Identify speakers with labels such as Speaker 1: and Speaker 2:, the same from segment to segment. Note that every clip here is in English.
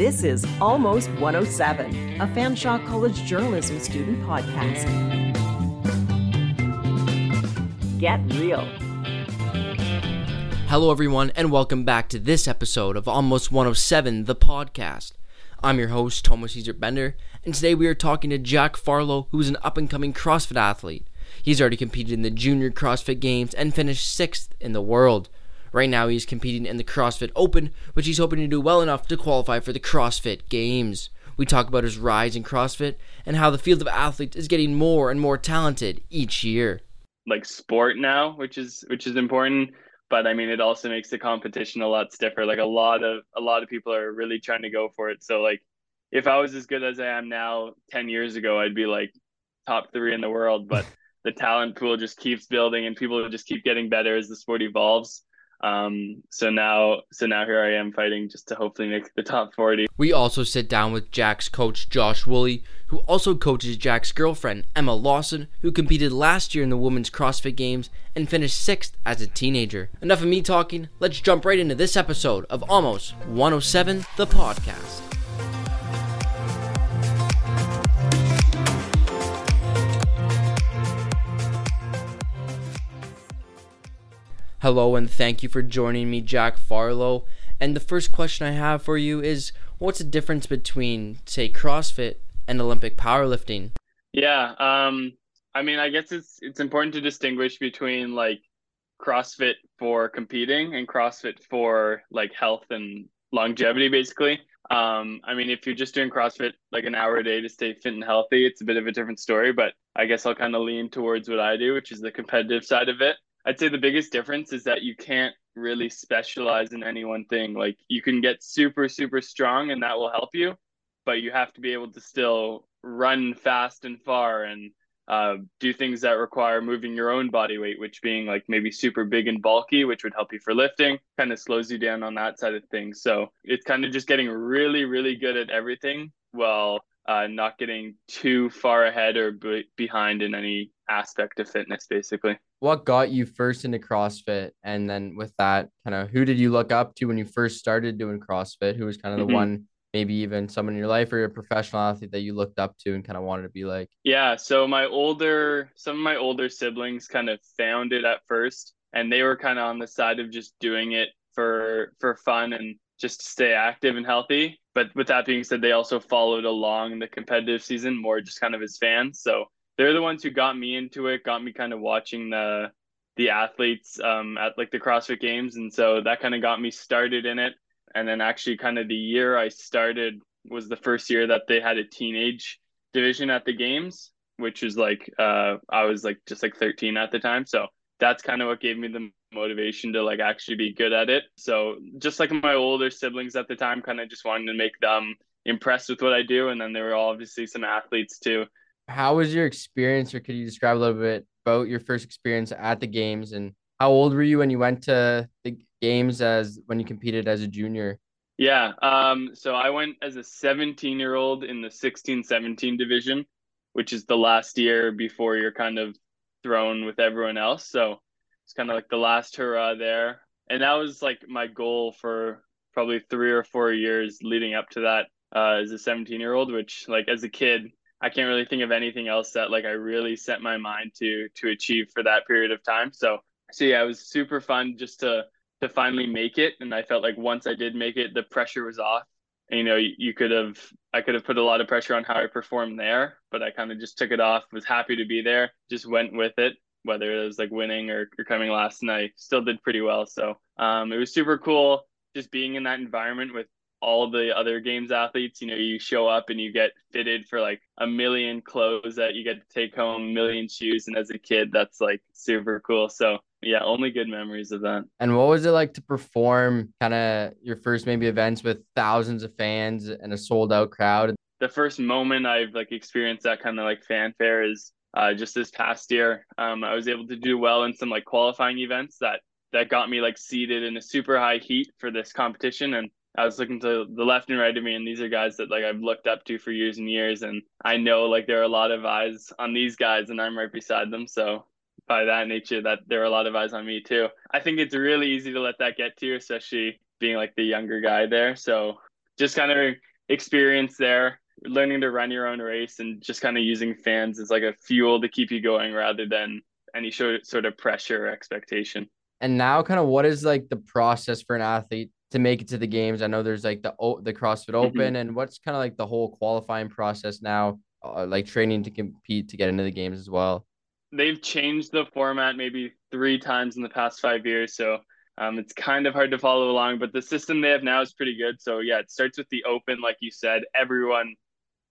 Speaker 1: This is Almost 107, a Fanshawe College journalism student podcast. Get real.
Speaker 2: Hello, everyone, and welcome back to this episode of Almost 107, the podcast. I'm your host, Thomas Caesar Bender, and today we are talking to Jack Farlow, who is an up and coming CrossFit athlete. He's already competed in the Junior CrossFit Games and finished sixth in the world. Right now, he's competing in the CrossFit Open, which he's hoping to do well enough to qualify for the CrossFit Games. We talk about his rise in CrossFit and how the field of athletes is getting more and more talented each year.
Speaker 3: Like sport now, which is which is important, but I mean it also makes the competition a lot stiffer. Like a lot of a lot of people are really trying to go for it. So like if I was as good as I am now 10 years ago, I'd be like top 3 in the world, but the talent pool just keeps building and people just keep getting better as the sport evolves. Um, so now, so now here I am fighting just to hopefully make the top 40.
Speaker 2: We also sit down with Jack's coach, Josh Woolley, who also coaches Jack's girlfriend, Emma Lawson, who competed last year in the Women's CrossFit Games and finished sixth as a teenager. Enough of me talking, let's jump right into this episode of Almost 107, the podcast. Hello, and thank you for joining me, Jack Farlow. And the first question I have for you is what's the difference between, say, CrossFit and Olympic powerlifting?
Speaker 3: Yeah, um, I mean, I guess it's it's important to distinguish between like CrossFit for competing and CrossFit for like health and longevity, basically. Um, I mean, if you're just doing CrossFit like an hour a day to stay fit and healthy, it's a bit of a different story. But I guess I'll kind of lean towards what I do, which is the competitive side of it. I'd say the biggest difference is that you can't really specialize in any one thing. Like you can get super, super strong and that will help you, but you have to be able to still run fast and far and uh, do things that require moving your own body weight, which being like maybe super big and bulky, which would help you for lifting, kind of slows you down on that side of things. So it's kind of just getting really, really good at everything while uh, not getting too far ahead or b- behind in any aspect of fitness, basically
Speaker 2: what got you first into CrossFit? And then with that, kind of who did you look up to when you first started doing CrossFit? Who was kind of the mm-hmm. one, maybe even someone in your life or your professional athlete that you looked up to and kind of wanted to be like?
Speaker 3: Yeah. So my older, some of my older siblings kind of found it at first and they were kind of on the side of just doing it for, for fun and just to stay active and healthy. But with that being said, they also followed along the competitive season more just kind of as fans. So they're the ones who got me into it, got me kind of watching the the athletes um, at like the CrossFit Games, and so that kind of got me started in it. And then actually, kind of the year I started was the first year that they had a teenage division at the games, which was like uh, I was like just like 13 at the time, so that's kind of what gave me the motivation to like actually be good at it. So just like my older siblings at the time, kind of just wanted to make them impressed with what I do, and then there were obviously some athletes too
Speaker 2: how was your experience, or could you describe a little bit about your first experience at the games and how old were you when you went to the games as when you competed as a junior?
Speaker 3: Yeah, um, so I went as a 17 year old in the 16 17 division, which is the last year before you're kind of thrown with everyone else. So it's kind of like the last hurrah there. And that was like my goal for probably three or four years leading up to that uh, as a 17 year old, which, like, as a kid, I can't really think of anything else that like I really set my mind to to achieve for that period of time. So so yeah, it was super fun just to to finally make it, and I felt like once I did make it, the pressure was off. And, you know, you, you could have I could have put a lot of pressure on how I performed there, but I kind of just took it off. Was happy to be there, just went with it. Whether it was like winning or, or coming last, and I still did pretty well. So um, it was super cool just being in that environment with all the other games athletes, you know, you show up and you get fitted for like a million clothes that you get to take home, million shoes. And as a kid, that's like super cool. So yeah, only good memories of that.
Speaker 2: And what was it like to perform kind of your first maybe events with thousands of fans and a sold out crowd?
Speaker 3: The first moment I've like experienced that kind of like fanfare is uh, just this past year. Um, I was able to do well in some like qualifying events that that got me like seated in a super high heat for this competition and I was looking to the left and right of me, and these are guys that like I've looked up to for years and years, and I know like there are a lot of eyes on these guys, and I'm right beside them. So by that nature, that there are a lot of eyes on me too. I think it's really easy to let that get to you, especially being like the younger guy there. So just kind of experience there, learning to run your own race, and just kind of using fans as like a fuel to keep you going rather than any sort of pressure or expectation.
Speaker 2: And now, kind of, what is like the process for an athlete to make it to the games? I know there's like the the CrossFit mm-hmm. Open, and what's kind of like the whole qualifying process now, uh, like training to compete to get into the games as well.
Speaker 3: They've changed the format maybe three times in the past five years, so um, it's kind of hard to follow along. But the system they have now is pretty good. So yeah, it starts with the Open, like you said. Everyone,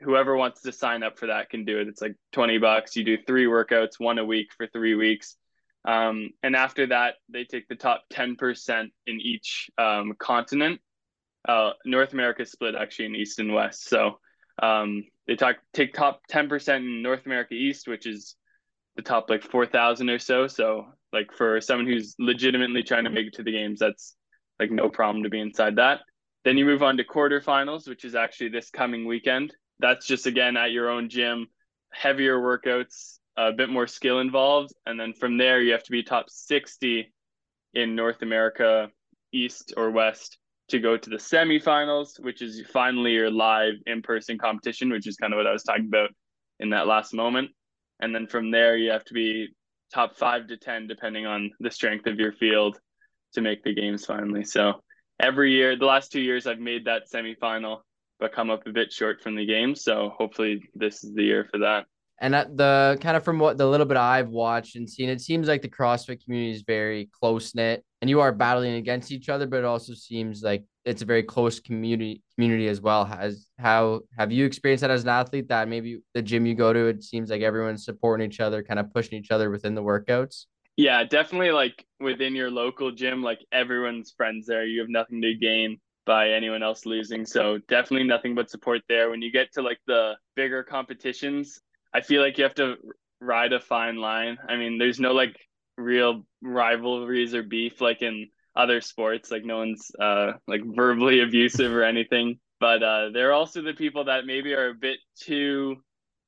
Speaker 3: whoever wants to sign up for that, can do it. It's like twenty bucks. You do three workouts, one a week for three weeks. Um, and after that, they take the top 10% in each um, continent. Uh, North America split actually in East and West. So um, they talk, take top 10% in North America East, which is the top like 4,000 or so. So, like for someone who's legitimately trying to make it to the games, that's like no problem to be inside that. Then you move on to quarterfinals, which is actually this coming weekend. That's just again at your own gym, heavier workouts, a bit more skill involved. And then from there, you have to be top 60 in North America, East or West, to go to the semifinals, which is finally your live in person competition, which is kind of what I was talking about in that last moment. And then from there, you have to be top five to 10, depending on the strength of your field to make the games finally. So every year, the last two years, I've made that semifinal, but come up a bit short from the game. So hopefully, this is the year for that.
Speaker 2: And the kind of from what the little bit I've watched and seen, it seems like the CrossFit community is very close knit, and you are battling against each other. But it also seems like it's a very close community community as well. Has how have you experienced that as an athlete? That maybe the gym you go to, it seems like everyone's supporting each other, kind of pushing each other within the workouts.
Speaker 3: Yeah, definitely. Like within your local gym, like everyone's friends there. You have nothing to gain by anyone else losing. So definitely nothing but support there. When you get to like the bigger competitions, I feel like you have to ride a fine line. I mean, there's no like real rivalries or beef like in other sports. Like no one's uh like verbally abusive or anything. But uh they're also the people that maybe are a bit too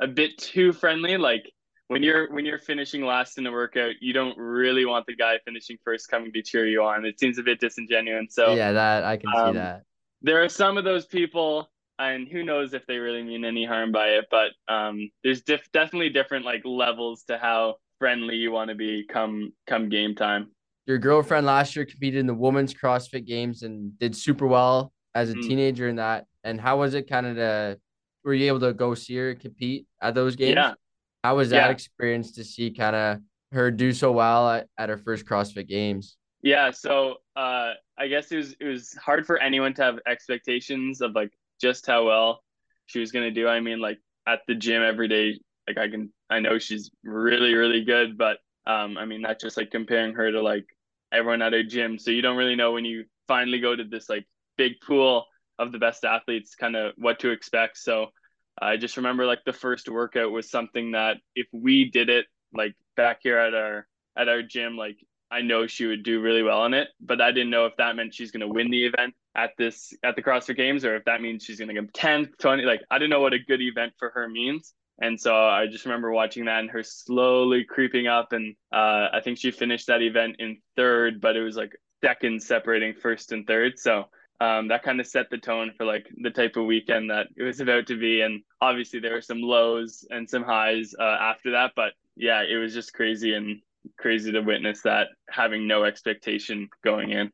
Speaker 3: a bit too friendly. Like when you're when you're finishing last in a workout, you don't really want the guy finishing first coming to cheer you on. It seems a bit disingenuous. So
Speaker 2: yeah, that I can um, see that.
Speaker 3: There are some of those people and who knows if they really mean any harm by it but um, there's diff- definitely different like levels to how friendly you want to be come come game time
Speaker 2: your girlfriend last year competed in the women's crossfit games and did super well as a mm. teenager in that and how was it kind of to were you able to go see her compete at those games
Speaker 3: yeah
Speaker 2: how was that yeah. experience to see kind of her do so well at, at her first crossfit games
Speaker 3: yeah so uh i guess it was it was hard for anyone to have expectations of like just how well she was gonna do. I mean, like at the gym every day, like I can I know she's really, really good, but um, I mean that's just like comparing her to like everyone at a gym. So you don't really know when you finally go to this like big pool of the best athletes, kind of what to expect. So I just remember like the first workout was something that if we did it like back here at our at our gym, like I know she would do really well in it, but I didn't know if that meant she's going to win the event at this at the CrossFit Games or if that means she's going to get 10th, 20. Like I didn't know what a good event for her means. And so I just remember watching that and her slowly creeping up. And uh, I think she finished that event in third, but it was like seconds separating first and third. So um, that kind of set the tone for like the type of weekend that it was about to be. And obviously there were some lows and some highs uh, after that, but yeah, it was just crazy. And crazy to witness that having no expectation going in.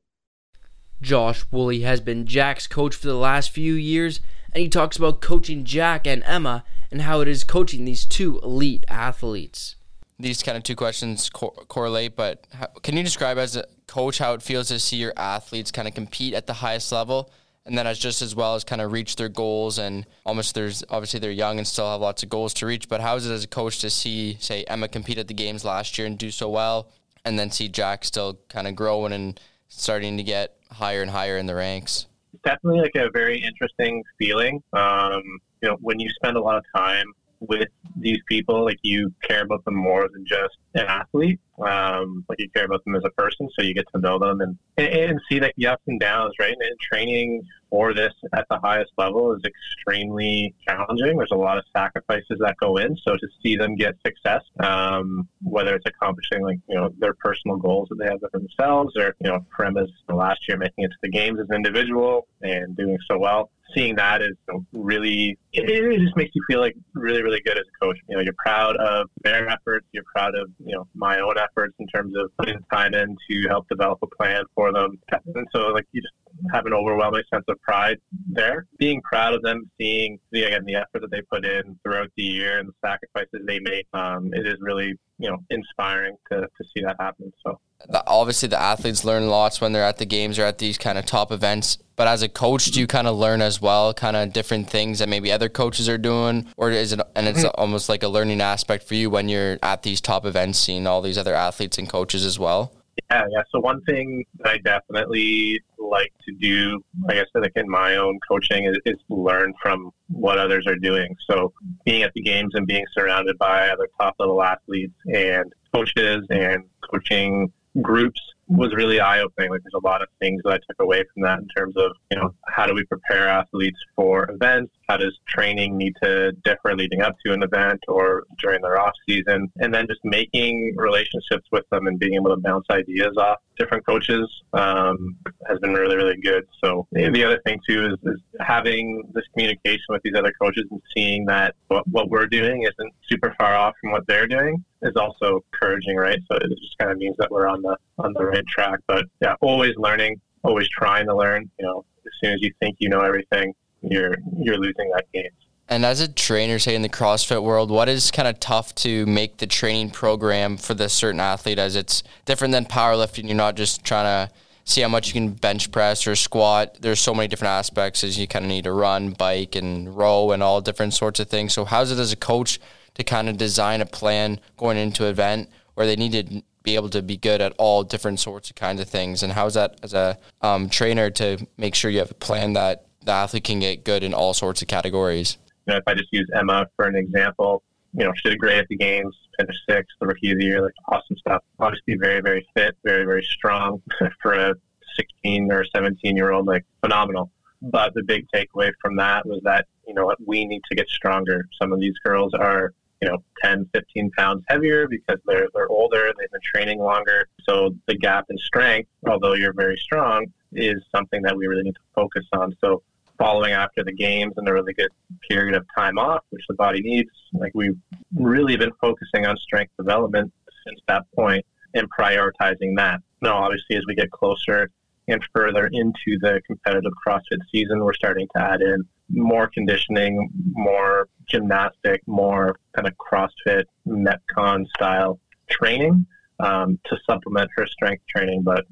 Speaker 2: Josh Woolley has been Jack's coach for the last few years, and he talks about coaching Jack and Emma and how it is coaching these two elite athletes. These kind of two questions co- correlate, but how, can you describe as a coach how it feels to see your athletes kind of compete at the highest level and then as just as well as kind of reach their goals and almost there's obviously they're young and still have lots of goals to reach but how is it as a coach to see say emma compete at the games last year and do so well and then see jack still kind of growing and starting to get higher and higher in the ranks?
Speaker 4: Definitely like a very interesting feeling. Um, you know when you spend a lot of time with these people, like you care about them more than just an athlete. Um, like you care about them as a person, so you get to know them and, and, see like the ups and downs, right? And training for this at the highest level is extremely challenging. There's a lot of sacrifices that go in. So to see them get success, um, whether it's accomplishing like you know their personal goals that they have for themselves, or you know, Prem is last year making it to the games as an individual and doing so well seeing that is really it, it, just makes you feel like really really good as a coach. You know, you're proud of their efforts. You're proud of you know my own efforts in terms of putting time in to help develop a plan for them. And so like you just have an overwhelming sense of pride there. Being proud of them, seeing the again the effort that they put in throughout the year and the sacrifices they made, um, it is really you know inspiring to, to see that happen. So
Speaker 2: obviously the athletes learn lots when they're at the games or at these kind of top events. But as a coach, do you kind of learn as well, kind of different things that maybe other coaches are doing, or is it and it's mm-hmm. almost like a learning aspect for you when you're at these top events, seeing all these other athletes and coaches as well?
Speaker 4: Yeah, yeah. So one thing that I definitely like to do, like I said, like in my own coaching, is, is learn from what others are doing. So being at the games and being surrounded by other top level athletes and coaches and coaching groups was really eye opening. Like there's a lot of things that I took away from that in terms of, you know, how do we prepare athletes for events? How does training need to differ leading up to an event or during their off season? And then just making relationships with them and being able to bounce ideas off different coaches um, has been really, really good. So the other thing too is, is, having this communication with these other coaches and seeing that what, what we're doing isn't super far off from what they're doing is also encouraging, right? So it just kind of means that we're on the on the right track. But yeah, always learning, always trying to learn. You know, as soon as you think you know everything, you're you're losing that game.
Speaker 2: And as a trainer, say in the CrossFit world, what is kind of tough to make the training program for the certain athlete as it's different than powerlifting? You're not just trying to see how much you can bench press or squat. There's so many different aspects as you kind of need to run, bike, and row, and all different sorts of things. So, how's it as a coach to kind of design a plan going into event where they need to be able to be good at all different sorts of kinds of things? And how's that as a um, trainer to make sure you have a plan that the athlete can get good in all sorts of categories?
Speaker 4: You know, if I just use Emma for an example, you know, she did great at the games, finished sixth, the rookie of the year, like awesome stuff. Obviously, very, very fit, very, very strong for a 16 or 17 year old, like phenomenal. But the big takeaway from that was that, you know what, we need to get stronger. Some of these girls are you know 10 15 pounds heavier because they're they're older they've been training longer so the gap in strength although you're very strong is something that we really need to focus on so following after the games and a really good period of time off which the body needs like we've really been focusing on strength development since that point and prioritizing that now obviously as we get closer and further into the competitive CrossFit season, we're starting to add in more conditioning, more gymnastic, more kind of CrossFit Metcon style training um, to supplement her strength training. But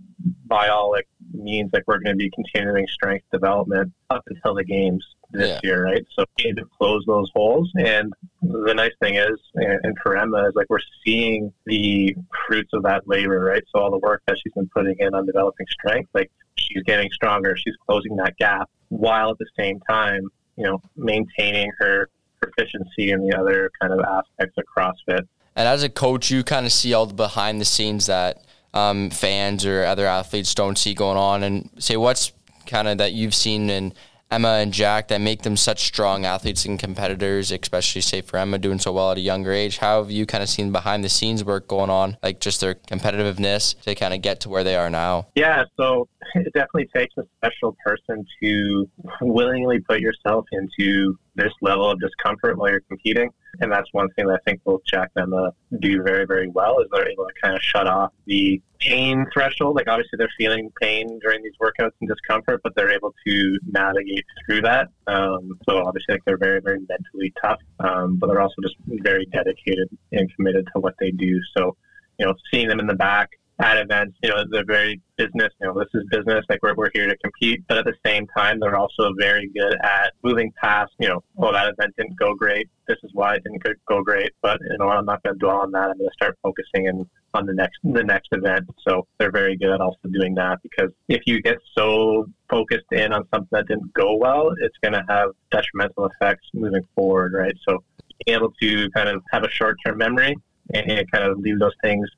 Speaker 4: by all like means, like we're going to be continuing strength development up until the games this yeah. year, right? So we need to close those holes. And the nice thing is, and for Emma, is like we're seeing the fruits of that labor, right? So all the work that she's been putting in on developing strength, like she's getting stronger, she's closing that gap, while at the same time, you know, maintaining her proficiency in the other kind of aspects of CrossFit.
Speaker 2: And as a coach, you kind of see all the behind the scenes that um, fans or other athletes don't see going on, and say what's kind of that you've seen in Emma and Jack that make them such strong athletes and competitors, especially say for Emma doing so well at a younger age. How have you kind of seen behind the scenes work going on, like just their competitiveness to kind of get to where they are now?
Speaker 4: Yeah, so it definitely takes a special person to willingly put yourself into this level of discomfort while you're competing. And that's one thing that I think both Jack and Emma do very, very well is they're able to kind of shut off the pain threshold. Like obviously they're feeling pain during these workouts and discomfort, but they're able to navigate through that. Um, so obviously like they're very, very mentally tough, um, but they're also just very dedicated and committed to what they do. So, you know, seeing them in the back at events, you know, they're very business. You know, this is business. Like we're, we're here to compete, but at the same time, they're also very good at moving past. You know, well, that event didn't go great. This is why it didn't go great. But you know, I'm not going to dwell on that. I'm going to start focusing in on the next the next event. So they're very good at also doing that because if you get so focused in on something that didn't go well, it's going to have detrimental effects moving forward, right? So being able to kind of have a short term memory and kind of leave those things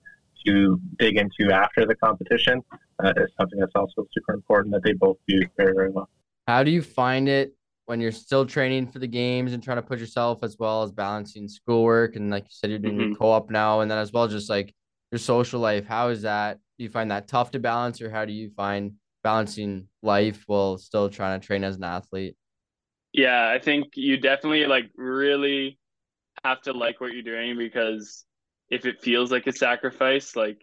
Speaker 4: to dig into after the competition uh, is something that's also super important that they both do very, very well.
Speaker 2: How do you find it when you're still training for the games and trying to push yourself as well as balancing schoolwork and like you said, you're doing mm-hmm. your co-op now and then as well just like your social life. How is that? Do you find that tough to balance or how do you find balancing life while still trying to train as an athlete?
Speaker 3: Yeah, I think you definitely like really have to like what you're doing because if it feels like a sacrifice, like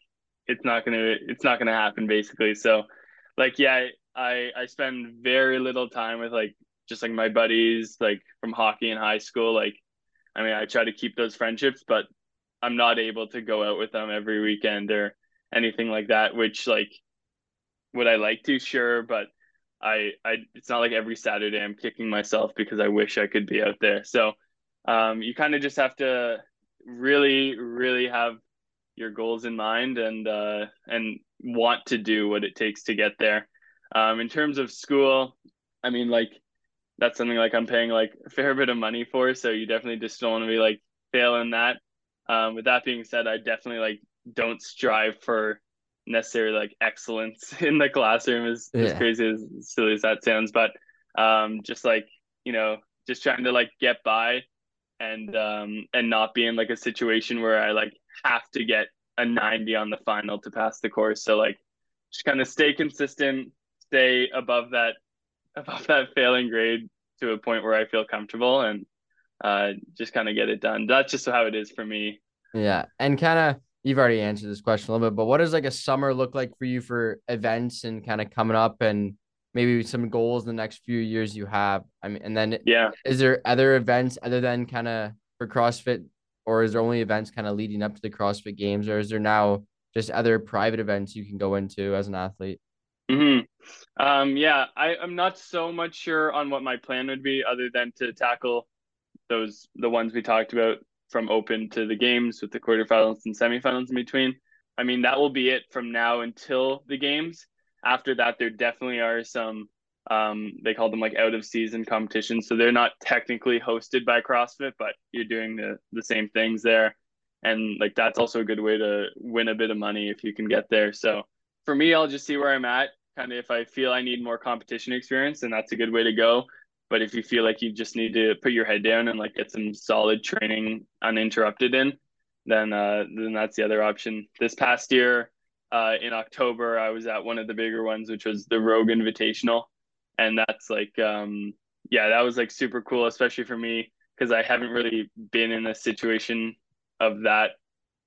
Speaker 3: it's not gonna it's not gonna happen basically. So like yeah, I I spend very little time with like just like my buddies like from hockey in high school. Like I mean I try to keep those friendships, but I'm not able to go out with them every weekend or anything like that, which like would I like to? Sure, but I I it's not like every Saturday I'm kicking myself because I wish I could be out there. So um, you kind of just have to really really have your goals in mind and uh, and want to do what it takes to get there. Um, in terms of school, I mean like that's something like I'm paying like a fair bit of money for, so you definitely just don't want to be like failing that. Um, with that being said, I definitely like don't strive for necessarily like excellence in the classroom as, yeah. as crazy as silly as that sounds but um just like you know just trying to like get by and um and not be in like a situation where i like have to get a 90 on the final to pass the course. So like just kind of stay consistent stay above that above that failing grade to a point where i feel comfortable and uh just kind of get it done. That's just how it is for me.
Speaker 2: Yeah and kind of you've already answered this question a little bit, but what does like a summer look like for you for events and kind of coming up and maybe some goals in the next few years you have? I mean, and then
Speaker 3: yeah,
Speaker 2: is there other events other than kind of for CrossFit, or is there only events kind of leading up to the CrossFit Games, or is there now just other private events you can go into as an athlete?
Speaker 3: Hmm. Um. Yeah. I I'm not so much sure on what my plan would be, other than to tackle those the ones we talked about from open to the games with the quarterfinals and semifinals in between. I mean, that will be it from now until the games. After that, there definitely are some, um, they call them like out of season competitions. So they're not technically hosted by CrossFit, but you're doing the, the same things there. And like that's also a good way to win a bit of money if you can get there. So for me, I'll just see where I'm at. Kind of if I feel I need more competition experience, then that's a good way to go. But if you feel like you just need to put your head down and like get some solid training uninterrupted in, then uh, then that's the other option. This past year, uh, in October, I was at one of the bigger ones, which was the Rogue Invitational, and that's like, um, yeah, that was like super cool, especially for me because I haven't really been in a situation of that,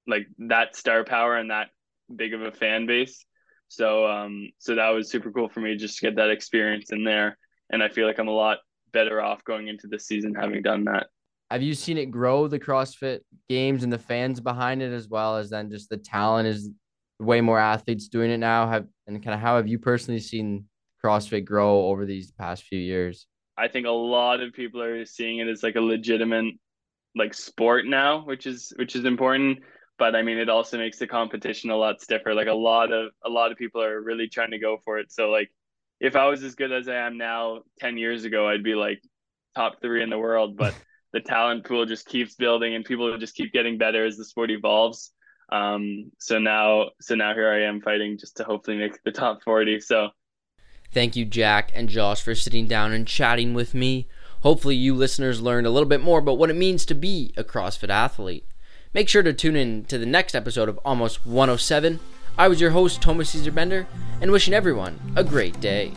Speaker 3: like that star power and that big of a fan base. So, um, so that was super cool for me just to get that experience in there, and I feel like I'm a lot better off going into the season having done that.
Speaker 2: Have you seen it grow the CrossFit games and the fans behind it as well as then just the talent is way more athletes doing it now? Have and kind of how have you personally seen CrossFit grow over these past few years?
Speaker 3: I think a lot of people are seeing it as like a legitimate like sport now, which is which is important. But I mean, it also makes the competition a lot stiffer. Like a lot of a lot of people are really trying to go for it. So like if I was as good as I am now 10 years ago, I'd be like top three in the world. But the talent pool just keeps building and people just keep getting better as the sport evolves. Um, so now, so now here I am fighting just to hopefully make the top 40. So
Speaker 2: thank you, Jack and Josh, for sitting down and chatting with me. Hopefully, you listeners learned a little bit more about what it means to be a CrossFit athlete. Make sure to tune in to the next episode of Almost 107 I was your host, Thomas Caesar Bender, and wishing everyone a great day.